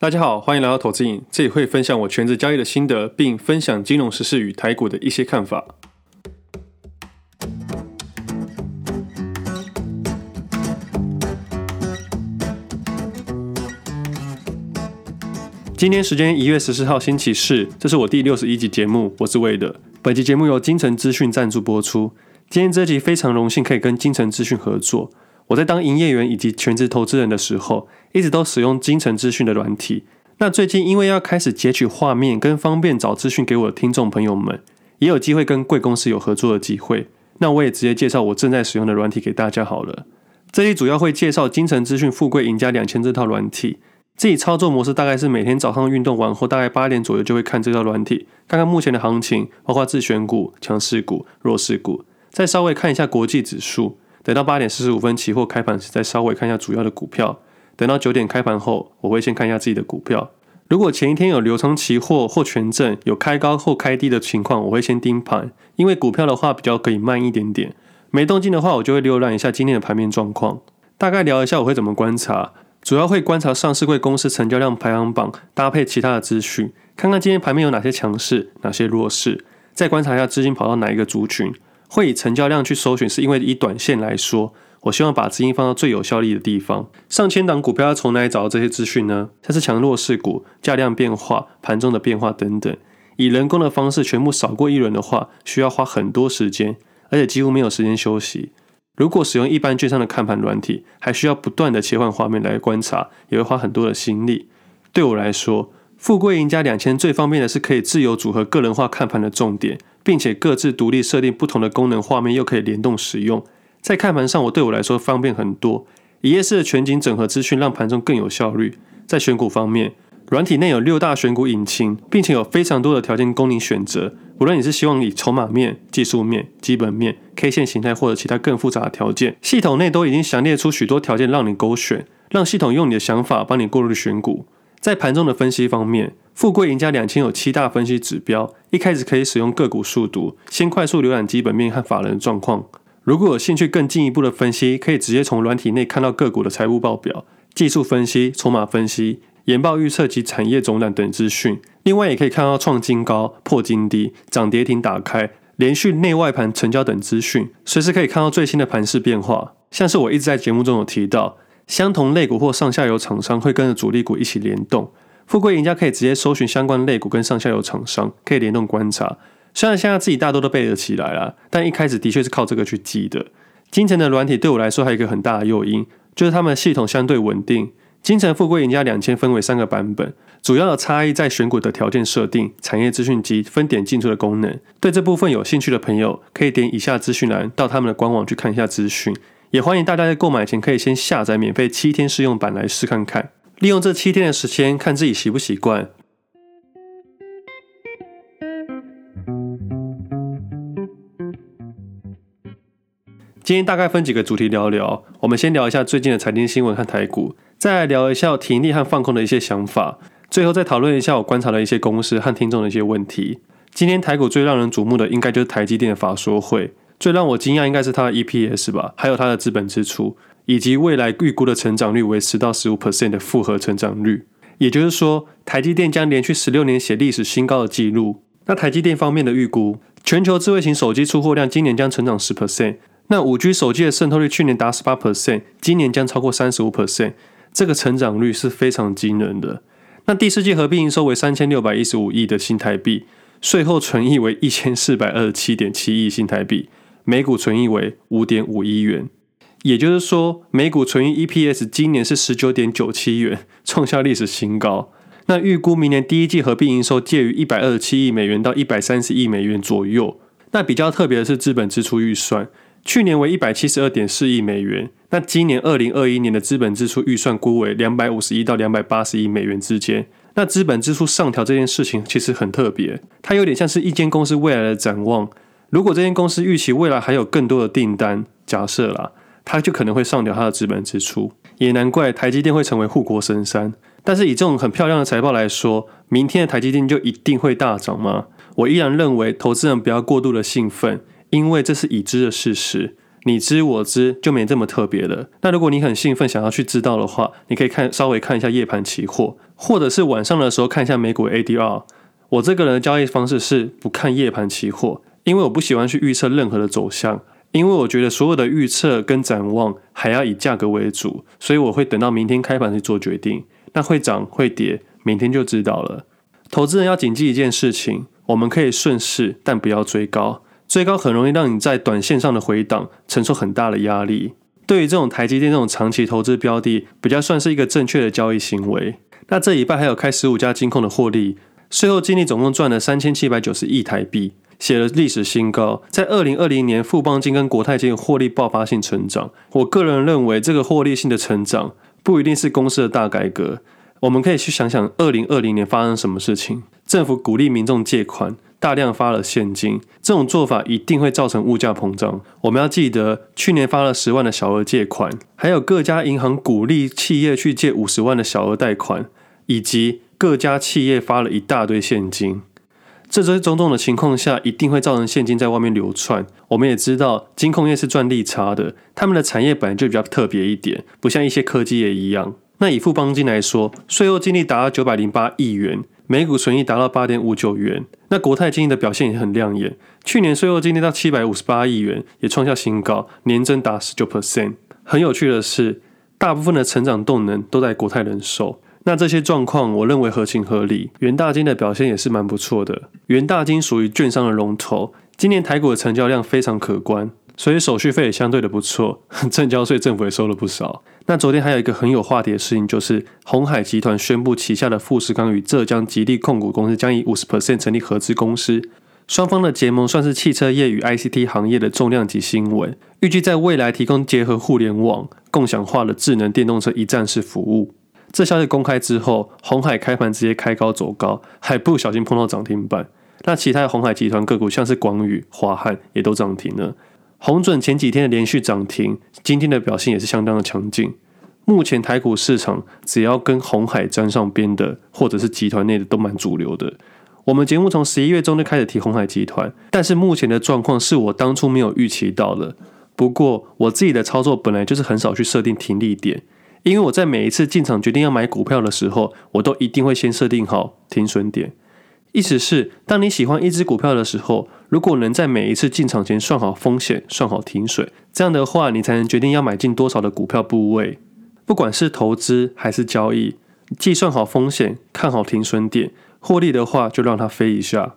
大家好，欢迎来到投资影，这里会分享我全职交易的心得，并分享金融时事与台股的一些看法。今天时间一月十四号星期四，这是我第六十一集节目，我是魏的。本集节目由金城资讯赞助播出。今天这集非常荣幸可以跟金城资讯合作。我在当营业员以及全职投资人的时候，一直都使用金诚资讯的软体。那最近因为要开始截取画面，跟方便找资讯给我的听众朋友们，也有机会跟贵公司有合作的机会。那我也直接介绍我正在使用的软体给大家好了。这里主要会介绍金诚资讯富贵赢家两千这套软体。自己操作模式大概是每天早上运动完后，大概八点左右就会看这套软体，看看目前的行情，包括自选股、强势股、弱势股，再稍微看一下国际指数。等到八点四十五分，期货开盘时再稍微看一下主要的股票。等到九点开盘后，我会先看一下自己的股票。如果前一天有流仓期货或权证有开高或开低的情况，我会先盯盘，因为股票的话比较可以慢一点点。没动静的话，我就会浏览一下今天的盘面状况，大概聊一下我会怎么观察。主要会观察上市柜公司成交量排行榜，搭配其他的资讯，看看今天盘面有哪些强势，哪些弱势，再观察一下资金跑到哪一个族群。会以成交量去搜寻，是因为以短线来说，我希望把资金放到最有效率的地方。上千档股票要从哪里找到这些资讯呢？它是强弱势股、价量变化、盘中的变化等等。以人工的方式全部扫过一轮的话，需要花很多时间，而且几乎没有时间休息。如果使用一般券商的看盘软体，还需要不断的切换画面来观察，也会花很多的心力。对我来说，富贵赢家两千最方便的是可以自由组合个人化看盘的重点。并且各自独立设定不同的功能，画面又可以联动使用，在看盘上我对我来说方便很多。一页式的全景整合资讯，让盘中更有效率。在选股方面，软体内有六大选股引擎，并且有非常多的条件供你选择。无论你是希望以筹码面、技术面、基本面、K 线形态或者其他更复杂的条件，系统内都已经详列出许多条件让你勾选，让系统用你的想法帮你过滤选股。在盘中的分析方面，富贵赢家两千有七大分析指标。一开始可以使用个股速读，先快速浏览基本面和法人的状况。如果有兴趣更进一步的分析，可以直接从软体内看到个股的财务报表、技术分析、筹码分析、研报预测及产业总览等资讯。另外，也可以看到创新高、破金低、涨跌停打开、连续内外盘成交等资讯，随时可以看到最新的盘势变化。像是我一直在节目中有提到。相同类股或上下游厂商会跟着主力股一起联动。富贵赢家可以直接搜寻相关类股跟上下游厂商，可以联动观察。虽然现在自己大多都背得起来了，但一开始的确是靠这个去记的。金诚的软体对我来说还有一个很大的诱因，就是他们的系统相对稳定。金诚富贵赢家两千分为三个版本，主要的差异在选股的条件设定、产业资讯及分点进出的功能。对这部分有兴趣的朋友，可以点以下资讯栏到他们的官网去看一下资讯。也欢迎大家在购买前可以先下载免费七天试用版来试看看，利用这七天的时间看自己习不习惯。今天大概分几个主题聊聊，我们先聊一下最近的财经新闻和台股，再来聊一下停利和放空的一些想法，最后再讨论一下我观察的一些公司和听众的一些问题。今天台股最让人瞩目的应该就是台积电的法说会。最让我惊讶应该是它的 EPS 吧，还有它的资本支出，以及未来预估的成长率为十到十五 percent 的复合成长率。也就是说，台积电将连续十六年写历史新高的记录。那台积电方面的预估，全球智慧型手机出货量今年将成长十 percent。那五 G 手机的渗透率去年达十八 percent，今年将超过三十五 percent。这个成长率是非常惊人的。那第四季合并营收为三千六百一十五亿的新台币，税后纯益为一千四百二十七点七亿新台币。每股存益为五点五一元，也就是说，每股存益 EPS 今年是十九点九七元，创下历史新高。那预估明年第一季合并营收介于一百二十七亿美元到一百三十亿美元左右。那比较特别的是资本支出预算，去年为一百七十二点四亿美元，那今年二零二一年的资本支出预算估为两百五十亿到两百八十亿美元之间。那资本支出上调这件事情其实很特别，它有点像是一间公司未来的展望。如果这间公司预期未来还有更多的订单，假设啦，它就可能会上调它的资本支出。也难怪台积电会成为护国神山。但是以这种很漂亮的财报来说，明天的台积电就一定会大涨吗？我依然认为投资人不要过度的兴奋，因为这是已知的事实。你知我知就没这么特别了。那如果你很兴奋想要去知道的话，你可以看稍微看一下夜盘期货，或者是晚上的时候看一下美股 ADR。我这个人的交易方式是不看夜盘期货，因为我不喜欢去预测任何的走向，因为我觉得所有的预测跟展望还要以价格为主，所以我会等到明天开盘去做决定。那会涨会跌，明天就知道了。投资人要谨记一件事情：我们可以顺势，但不要追高。追高很容易让你在短线上的回档承受很大的压力。对于这种台积电这种长期投资标的，比较算是一个正确的交易行为。那这礼拜还有开十五家金控的获利，税后净利总共赚了三千七百九十亿台币，写了历史新高。在二零二零年，富邦金跟国泰金获利爆发性成长。我个人认为，这个获利性的成长不一定是公司的大改革。我们可以去想想，二零二零年发生什么事情？政府鼓励民众借款。大量发了现金，这种做法一定会造成物价膨胀。我们要记得，去年发了十万的小额借款，还有各家银行鼓励企业去借五十万的小额贷款，以及各家企业发了一大堆现金。这些种种的情况下，一定会造成现金在外面流窜。我们也知道，金控业是赚利差的，他们的产业本来就比较特别一点，不像一些科技业一样。那以富邦金来说，税后净利达到九百零八亿元。每股损益达到八点五九元，那国泰金的表现也很亮眼。去年税后净利到七百五十八亿元，也创下新高，年增达十九 percent。很有趣的是，大部分的成长动能都在国泰人寿。那这些状况，我认为合情合理。元大金的表现也是蛮不错的。元大金属于券商的龙头，今年台股的成交量非常可观。所以手续费也相对的不错，证交税政府也收了不少。那昨天还有一个很有话题的事情，就是鸿海集团宣布旗下的富士康与浙江吉利控股公司将以五十 percent 成立合资公司，双方的结盟算是汽车业与 ICT 行业的重量级新闻，预计在未来提供结合互联网、共享化的智能电动车一站式服务。这消息公开之后，红海开盘直接开高走高，还不小心碰到涨停板。那其他的鸿海集团个股，像是广宇、华汉也都涨停了。红准前几天的连续涨停，今天的表现也是相当的强劲。目前台股市场只要跟红海沾上边的，或者是集团内的，都蛮主流的。我们节目从十一月中就开始提红海集团，但是目前的状况是我当初没有预期到的。不过我自己的操作本来就是很少去设定停利点，因为我在每一次进场决定要买股票的时候，我都一定会先设定好停损点。意思是，当你喜欢一只股票的时候，如果能在每一次进场前算好风险、算好停损，这样的话，你才能决定要买进多少的股票部位。不管是投资还是交易，计算好风险，看好停损点，获利的话就让它飞一下。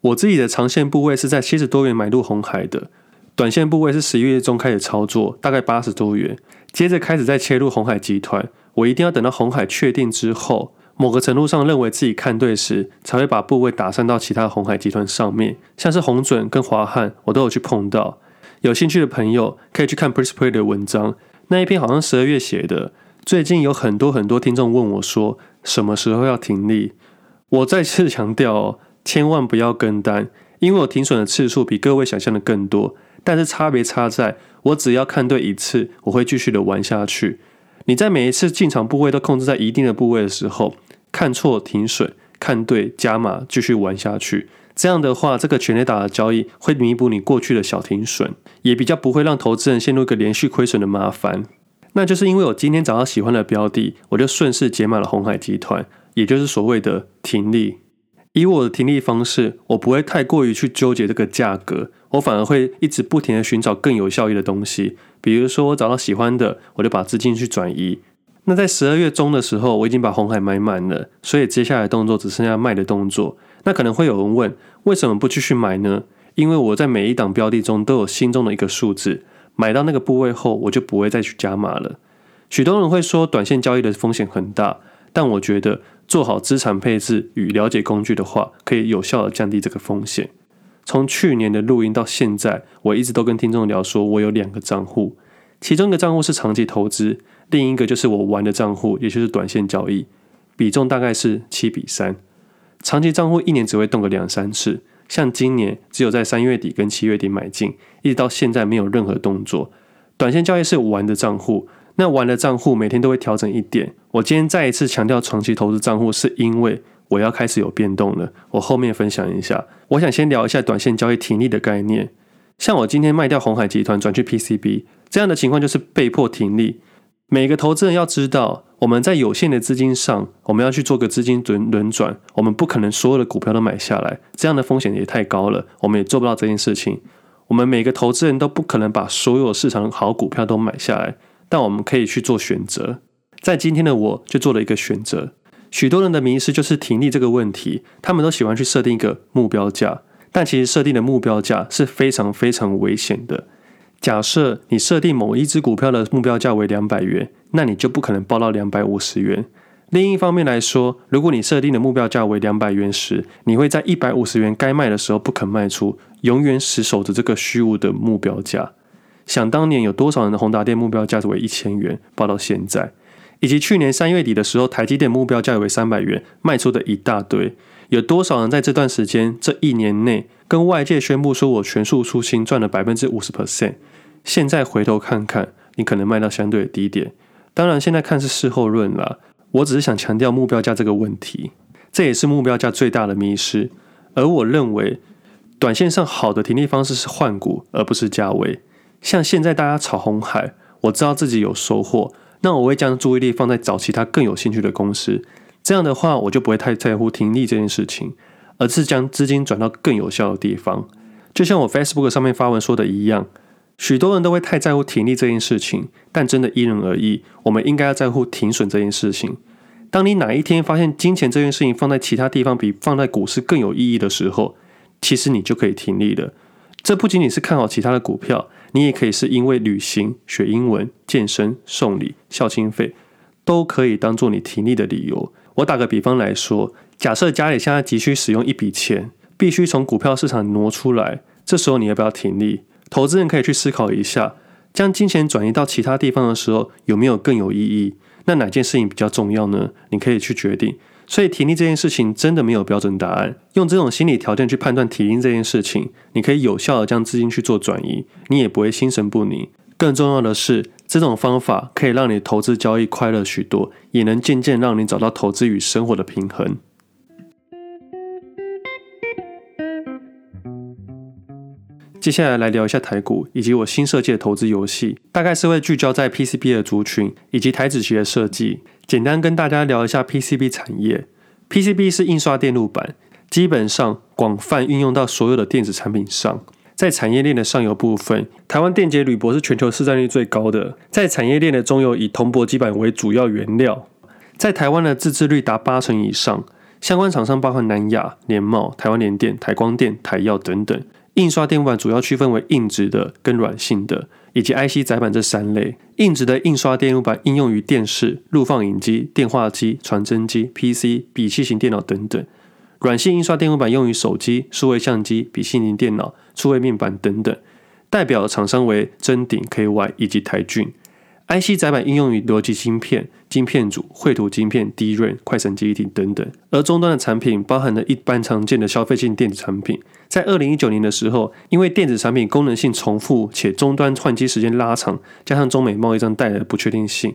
我自己的长线部位是在七十多元买入红海的，短线部位是十一月中开始操作，大概八十多元，接着开始再切入红海集团。我一定要等到红海确定之后。某个程度上认为自己看对时，才会把部位打散到其他红海集团上面，像是红准跟华汉，我都有去碰到。有兴趣的朋友可以去看 Pressplay 的文章，那一篇好像十二月写的。最近有很多很多听众问我说，什么时候要停利？我再次强调哦，千万不要跟单，因为我停损的次数比各位想象的更多。但是差别差在，我只要看对一次，我会继续的玩下去。你在每一次进场部位都控制在一定的部位的时候，看错停损，看对加码，继续玩下去。这样的话，这个全垒打的交易会弥补你过去的小停损，也比较不会让投资人陷入一个连续亏损的麻烦。那就是因为我今天找到喜欢的标的，我就顺势解码了鸿海集团，也就是所谓的停利。以我的听力方式，我不会太过于去纠结这个价格，我反而会一直不停地寻找更有效益的东西。比如说，我找到喜欢的，我就把资金去转移。那在十二月中的时候，我已经把红海买满了，所以接下来动作只剩下卖的动作。那可能会有人问，为什么不继续买呢？因为我在每一档标的中都有心中的一个数字，买到那个部位后，我就不会再去加码了。许多人会说，短线交易的风险很大，但我觉得做好资产配置与了解工具的话，可以有效的降低这个风险。从去年的录音到现在，我一直都跟听众聊说，我有两个账户，其中一个账户是长期投资，另一个就是我玩的账户，也就是短线交易，比重大概是七比三。长期账户一年只会动个两三次，像今年只有在三月底跟七月底买进，一直到现在没有任何动作。短线交易是玩的账户，那玩的账户每天都会调整一点。我今天再一次强调长期投资账户，是因为。我要开始有变动了，我后面分享一下。我想先聊一下短线交易停利的概念。像我今天卖掉鸿海集团转去 PCB 这样的情况，就是被迫停利。每个投资人要知道，我们在有限的资金上，我们要去做个资金轮轮转，我们不可能所有的股票都买下来，这样的风险也太高了，我们也做不到这件事情。我们每个投资人都不可能把所有市场好股票都买下来，但我们可以去做选择。在今天的我就做了一个选择。许多人的迷思就是停利这个问题，他们都喜欢去设定一个目标价。但其实设定的目标价是非常非常危险的。假设你设定某一只股票的目标价为两百元，那你就不可能报到两百五十元。另一方面来说，如果你设定的目标价为两百元时，你会在一百五十元该卖的时候不肯卖出，永远死守着这个虚无的目标价。想当年有多少人的宏达电目标价值为一千元，报到现在，以及去年三月底的时候，台积电目标价为三百元，卖出的一大堆。有多少人在这段时间这一年内跟外界宣布说我全数出清赚了百分之五十 percent？现在回头看看，你可能卖到相对的低点。当然，现在看是事后论啦。我只是想强调目标价这个问题，这也是目标价最大的迷失。而我认为，短线上好的停利方式是换股，而不是价位。像现在大家炒红海，我知道自己有收获，那我会将注意力放在找其他更有兴趣的公司。这样的话，我就不会太在乎停利这件事情，而是将资金转到更有效的地方。就像我 Facebook 上面发文说的一样，许多人都会太在乎停利这件事情，但真的因人而异。我们应该要在乎停损这件事情。当你哪一天发现金钱这件事情放在其他地方比放在股市更有意义的时候，其实你就可以停利了。这不仅仅是看好其他的股票，你也可以是因为旅行、学英文、健身、送礼、孝亲费，都可以当做你停利的理由。我打个比方来说，假设家里现在急需使用一笔钱，必须从股票市场挪出来，这时候你要不要停利？投资人可以去思考一下，将金钱转移到其他地方的时候，有没有更有意义？那哪件事情比较重要呢？你可以去决定。所以体力这件事情真的没有标准答案，用这种心理条件去判断体力这件事情，你可以有效的将资金去做转移，你也不会心神不宁。更重要的是，这种方法可以让你投资交易快乐许多，也能渐渐让你找到投资与生活的平衡。接下来来聊一下台股以及我新设计的投资游戏，大概是会聚焦在 PCB 的族群以及台指期的设计。简单跟大家聊一下 PCB 产业。PCB 是印刷电路板，基本上广泛运用到所有的电子产品上。在产业链的上游部分，台湾电解铝箔是全球市占率最高的。在产业链的中游，以铜箔基板为主要原料，在台湾的自制率达八成以上。相关厂商包含南亚、联茂、台湾联电、台光电、台燿等等。印刷电路板主要区分为硬质的跟软性的，以及 IC 载板这三类。硬质的印刷电路板应用于电视、录放影机、电话机、传真机、PC、笔记型电脑等等。软性印刷电路板用于手机、数位相机、笔记型电脑、数位面板等等，代表的厂商为臻鼎、KY 以及台俊。IC 载板应用于逻辑芯片、晶片组、绘图晶片、DRAM、快闪记忆体等等。而终端的产品包含了一般常见的消费性电子产品。在二零一九年的时候，因为电子产品功能性重复且终端换机时间拉长，加上中美贸易战带来的不确定性。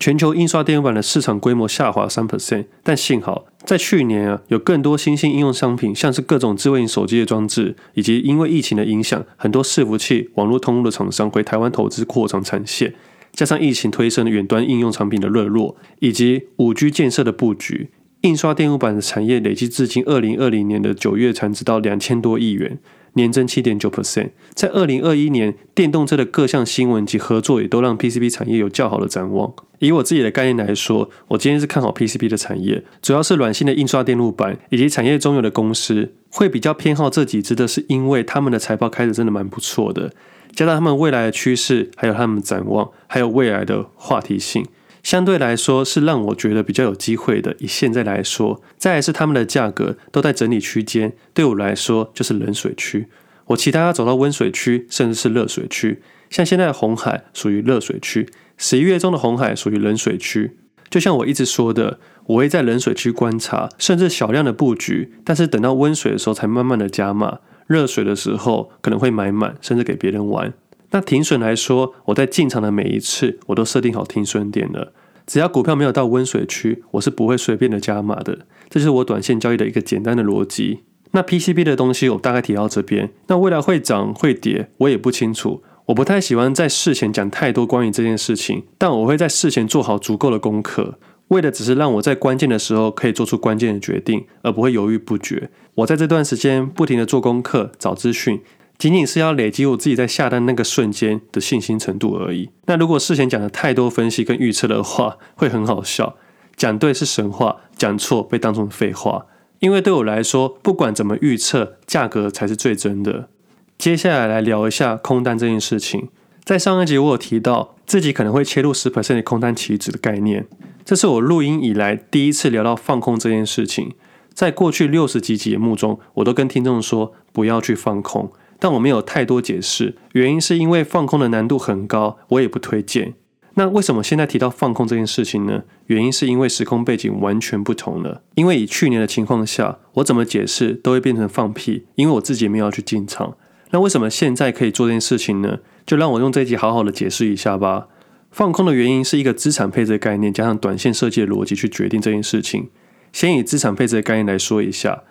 全球印刷电路板的市场规模下滑三 percent，但幸好在去年啊，有更多新兴应用商品，像是各种智慧型手机的装置，以及因为疫情的影响，很多伺服器、网络通路的厂商回台湾投资扩张产线，加上疫情推升的远端应用产品的热络，以及五 G 建设的布局，印刷电路板的产业累计至今二零二零年的九月产值到两千多亿元。年增七点九 percent，在二零二一年，电动车的各项新闻及合作也都让 PCB 产业有较好的展望。以我自己的概念来说，我今天是看好 PCB 的产业，主要是软性的印刷电路板以及产业中游的公司，会比较偏好这几支的是因为他们的财报开始真的蛮不错的，加上他们未来的趋势，还有他们展望，还有未来的话题性。相对来说是让我觉得比较有机会的。以现在来说，再来是他们的价格都在整理区间，对我来说就是冷水区。我期待要走到温水区，甚至是热水区。像现在的红海属于热水区，十一月中的红海属于冷水区。就像我一直说的，我会在冷水区观察，甚至小量的布局，但是等到温水的时候才慢慢的加码。热水的时候可能会买满，甚至给别人玩。那停损来说，我在进场的每一次，我都设定好停损点了。只要股票没有到温水区，我是不会随便的加码的。这是我短线交易的一个简单的逻辑。那 PCB 的东西我大概提到这边，那未来会涨会跌我也不清楚。我不太喜欢在事前讲太多关于这件事情，但我会在事前做好足够的功课，为的只是让我在关键的时候可以做出关键的决定，而不会犹豫不决。我在这段时间不停地做功课、找资讯，仅仅是要累积我自己在下单那个瞬间的信心程度而已。那如果事前讲了太多分析跟预测的话，会很好笑。讲对是神话，讲错被当成废话。因为对我来说，不管怎么预测，价格才是最真的。接下来来聊一下空单这件事情。在上一集我有提到自己可能会切入十 percent 的空单期指的概念，这是我录音以来第一次聊到放空这件事情。在过去六十集节目中，我都跟听众说不要去放空，但我没有太多解释，原因是因为放空的难度很高，我也不推荐。那为什么现在提到放空这件事情呢？原因是因为时空背景完全不同了。因为以去年的情况下，我怎么解释都会变成放屁，因为我自己也没有要去进场。那为什么现在可以做这件事情呢？就让我用这一集好好的解释一下吧。放空的原因是一个资产配置的概念，加上短线设计的逻辑去决定这件事情。先以资产配置的概念来说一下，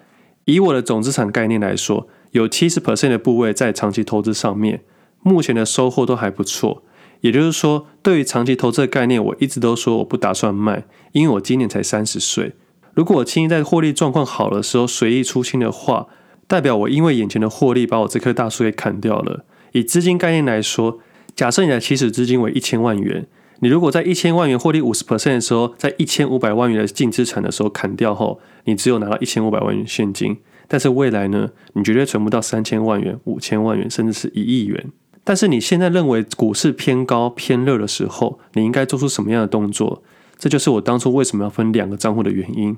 以我的总资产概念来说，有七十 percent 的部位在长期投资上面，目前的收获都还不错。也就是说，对于长期投资的概念，我一直都说我不打算卖，因为我今年才三十岁。如果我轻易在获利状况好的时候随意出清的话，代表我因为眼前的获利，把我这棵大树给砍掉了。以资金概念来说，假设你的起始资金为一千万元，你如果在一千万元获利五十 percent 的时候，在一千五百万元的净资产的时候砍掉后，你只有拿到一千五百万元现金。但是未来呢，你绝对存不到三千万元、五千万元，甚至是一亿元。但是你现在认为股市偏高偏热的时候，你应该做出什么样的动作？这就是我当初为什么要分两个账户的原因。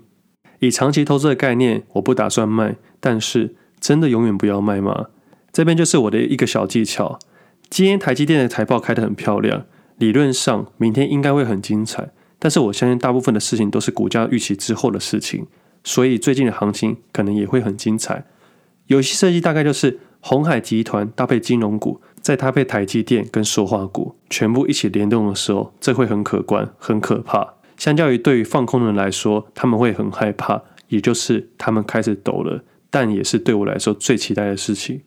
以长期投资的概念，我不打算卖，但是。真的永远不要卖吗？这边就是我的一个小技巧。今天台积电的财报开得很漂亮，理论上明天应该会很精彩。但是我相信大部分的事情都是股价预期之后的事情，所以最近的行情可能也会很精彩。游戏设计大概就是鸿海集团搭配金融股，再搭配台积电跟塑化股，全部一起联动的时候，这会很可观、很可怕。相较于对于放空的人来说，他们会很害怕，也就是他们开始抖了。但也是对我来说最期待的事情。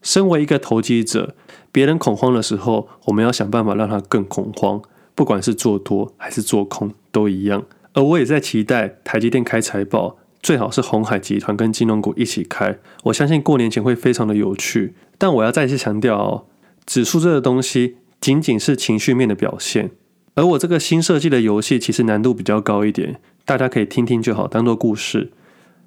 身为一个投机者，别人恐慌的时候，我们要想办法让他更恐慌，不管是做多还是做空都一样。而我也在期待台积电开财报，最好是鸿海集团跟金融股一起开。我相信过年前会非常的有趣。但我要再次强调，指数这个东西仅仅是情绪面的表现。而我这个新设计的游戏其实难度比较高一点，大家可以听听就好，当做故事。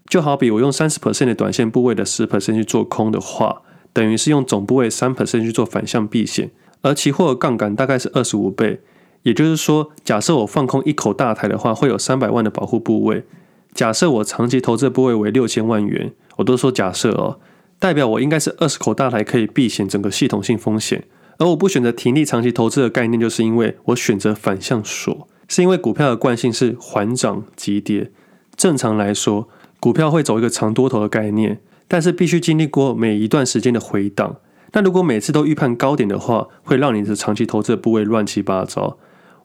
就好比我用三十 percent 的短线部位的十 percent 去做空的话，等于是用总部位三 percent 去做反向避险，而期货的杠杆大概是二十五倍。也就是说，假设我放空一口大台的话，会有三百万的保护部位。假设我长期投资的部位为六千万元，我都说假设哦，代表我应该是二十口大台可以避险整个系统性风险。而我不选择停利长期投资的概念，就是因为我选择反向锁，是因为股票的惯性是缓涨急跌，正常来说。股票会走一个长多头的概念，但是必须经历过每一段时间的回档。那如果每次都预判高点的话，会让你的长期投资的部位乱七八糟。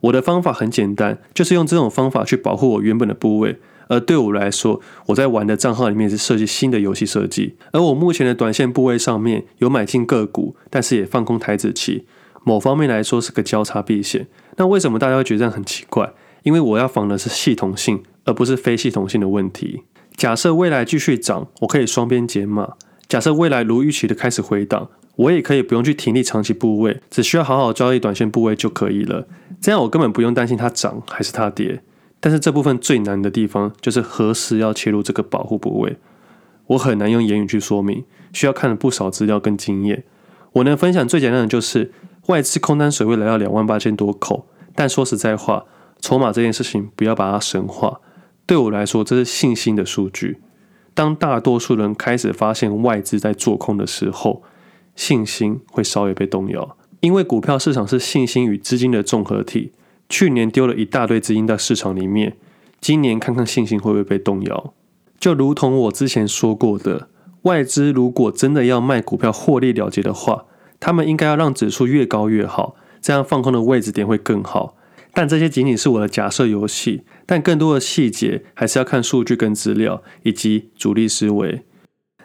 我的方法很简单，就是用这种方法去保护我原本的部位。而对我来说，我在玩的账号里面是设计新的游戏设计。而我目前的短线部位上面有买进个股，但是也放空台子期。某方面来说是个交叉避险。那为什么大家会觉得这样很奇怪？因为我要防的是系统性，而不是非系统性的问题。假设未来继续涨，我可以双边减码。假设未来如预期的开始回档，我也可以不用去停立长期部位，只需要好好交易短线部位就可以了。这样我根本不用担心它涨还是它跌。但是这部分最难的地方就是何时要切入这个保护部位，我很难用言语去说明，需要看了不少资料跟经验。我能分享最简单的就是外资空单水位来到两万八千多口，但说实在话，筹码这件事情不要把它神化。对我来说，这是信心的数据。当大多数人开始发现外资在做空的时候，信心会稍微被动摇。因为股票市场是信心与资金的综合体。去年丢了一大堆资金在市场里面，今年看看信心会不会被动摇。就如同我之前说过的，外资如果真的要卖股票获利了结的话，他们应该要让指数越高越好，这样放空的位置点会更好。但这些仅仅是我的假设游戏，但更多的细节还是要看数据跟资料以及主力思维。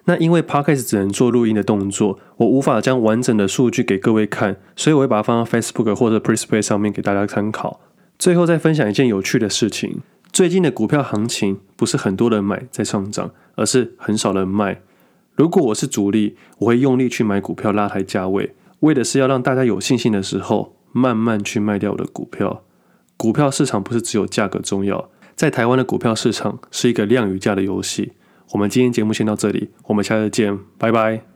那因为 Podcast 只能做录音的动作，我无法将完整的数据给各位看，所以我会把它放到 Facebook 或者 p r e s p a y 上面给大家参考。最后再分享一件有趣的事情：最近的股票行情不是很多人买在上涨，而是很少人卖。如果我是主力，我会用力去买股票拉抬价位，为的是要让大家有信心的时候，慢慢去卖掉我的股票。股票市场不是只有价格重要，在台湾的股票市场是一个量与价的游戏。我们今天节目先到这里，我们下次见，拜拜。